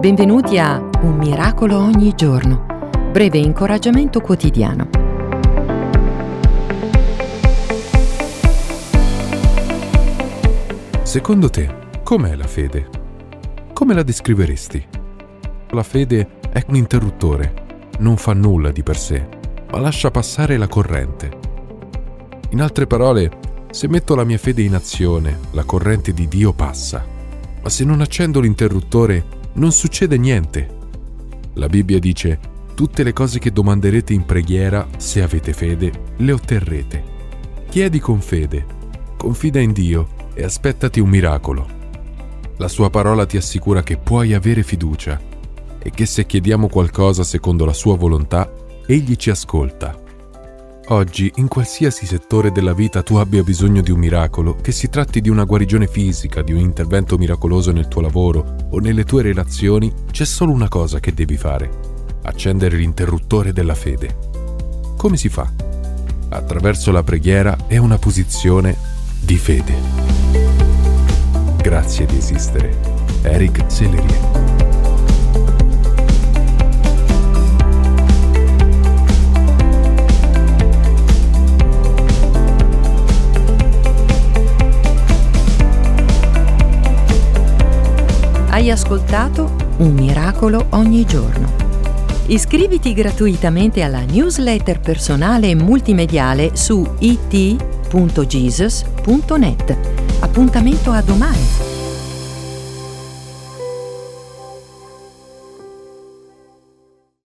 Benvenuti a Un miracolo ogni giorno, breve incoraggiamento quotidiano. Secondo te, com'è la fede? Come la descriveresti? La fede è un interruttore, non fa nulla di per sé, ma lascia passare la corrente. In altre parole, se metto la mia fede in azione, la corrente di Dio passa, ma se non accendo l'interruttore, non succede niente. La Bibbia dice, tutte le cose che domanderete in preghiera, se avete fede, le otterrete. Chiedi con fede, confida in Dio e aspettati un miracolo. La sua parola ti assicura che puoi avere fiducia e che se chiediamo qualcosa secondo la sua volontà, Egli ci ascolta. Oggi, in qualsiasi settore della vita tu abbia bisogno di un miracolo, che si tratti di una guarigione fisica, di un intervento miracoloso nel tuo lavoro o nelle tue relazioni, c'è solo una cosa che devi fare. Accendere l'interruttore della fede. Come si fa? Attraverso la preghiera e una posizione di fede. Grazie di esistere. Eric Sellerie. Hai ascoltato Un miracolo ogni giorno. Iscriviti gratuitamente alla newsletter personale e multimediale su it.jesus.net. Appuntamento a domani.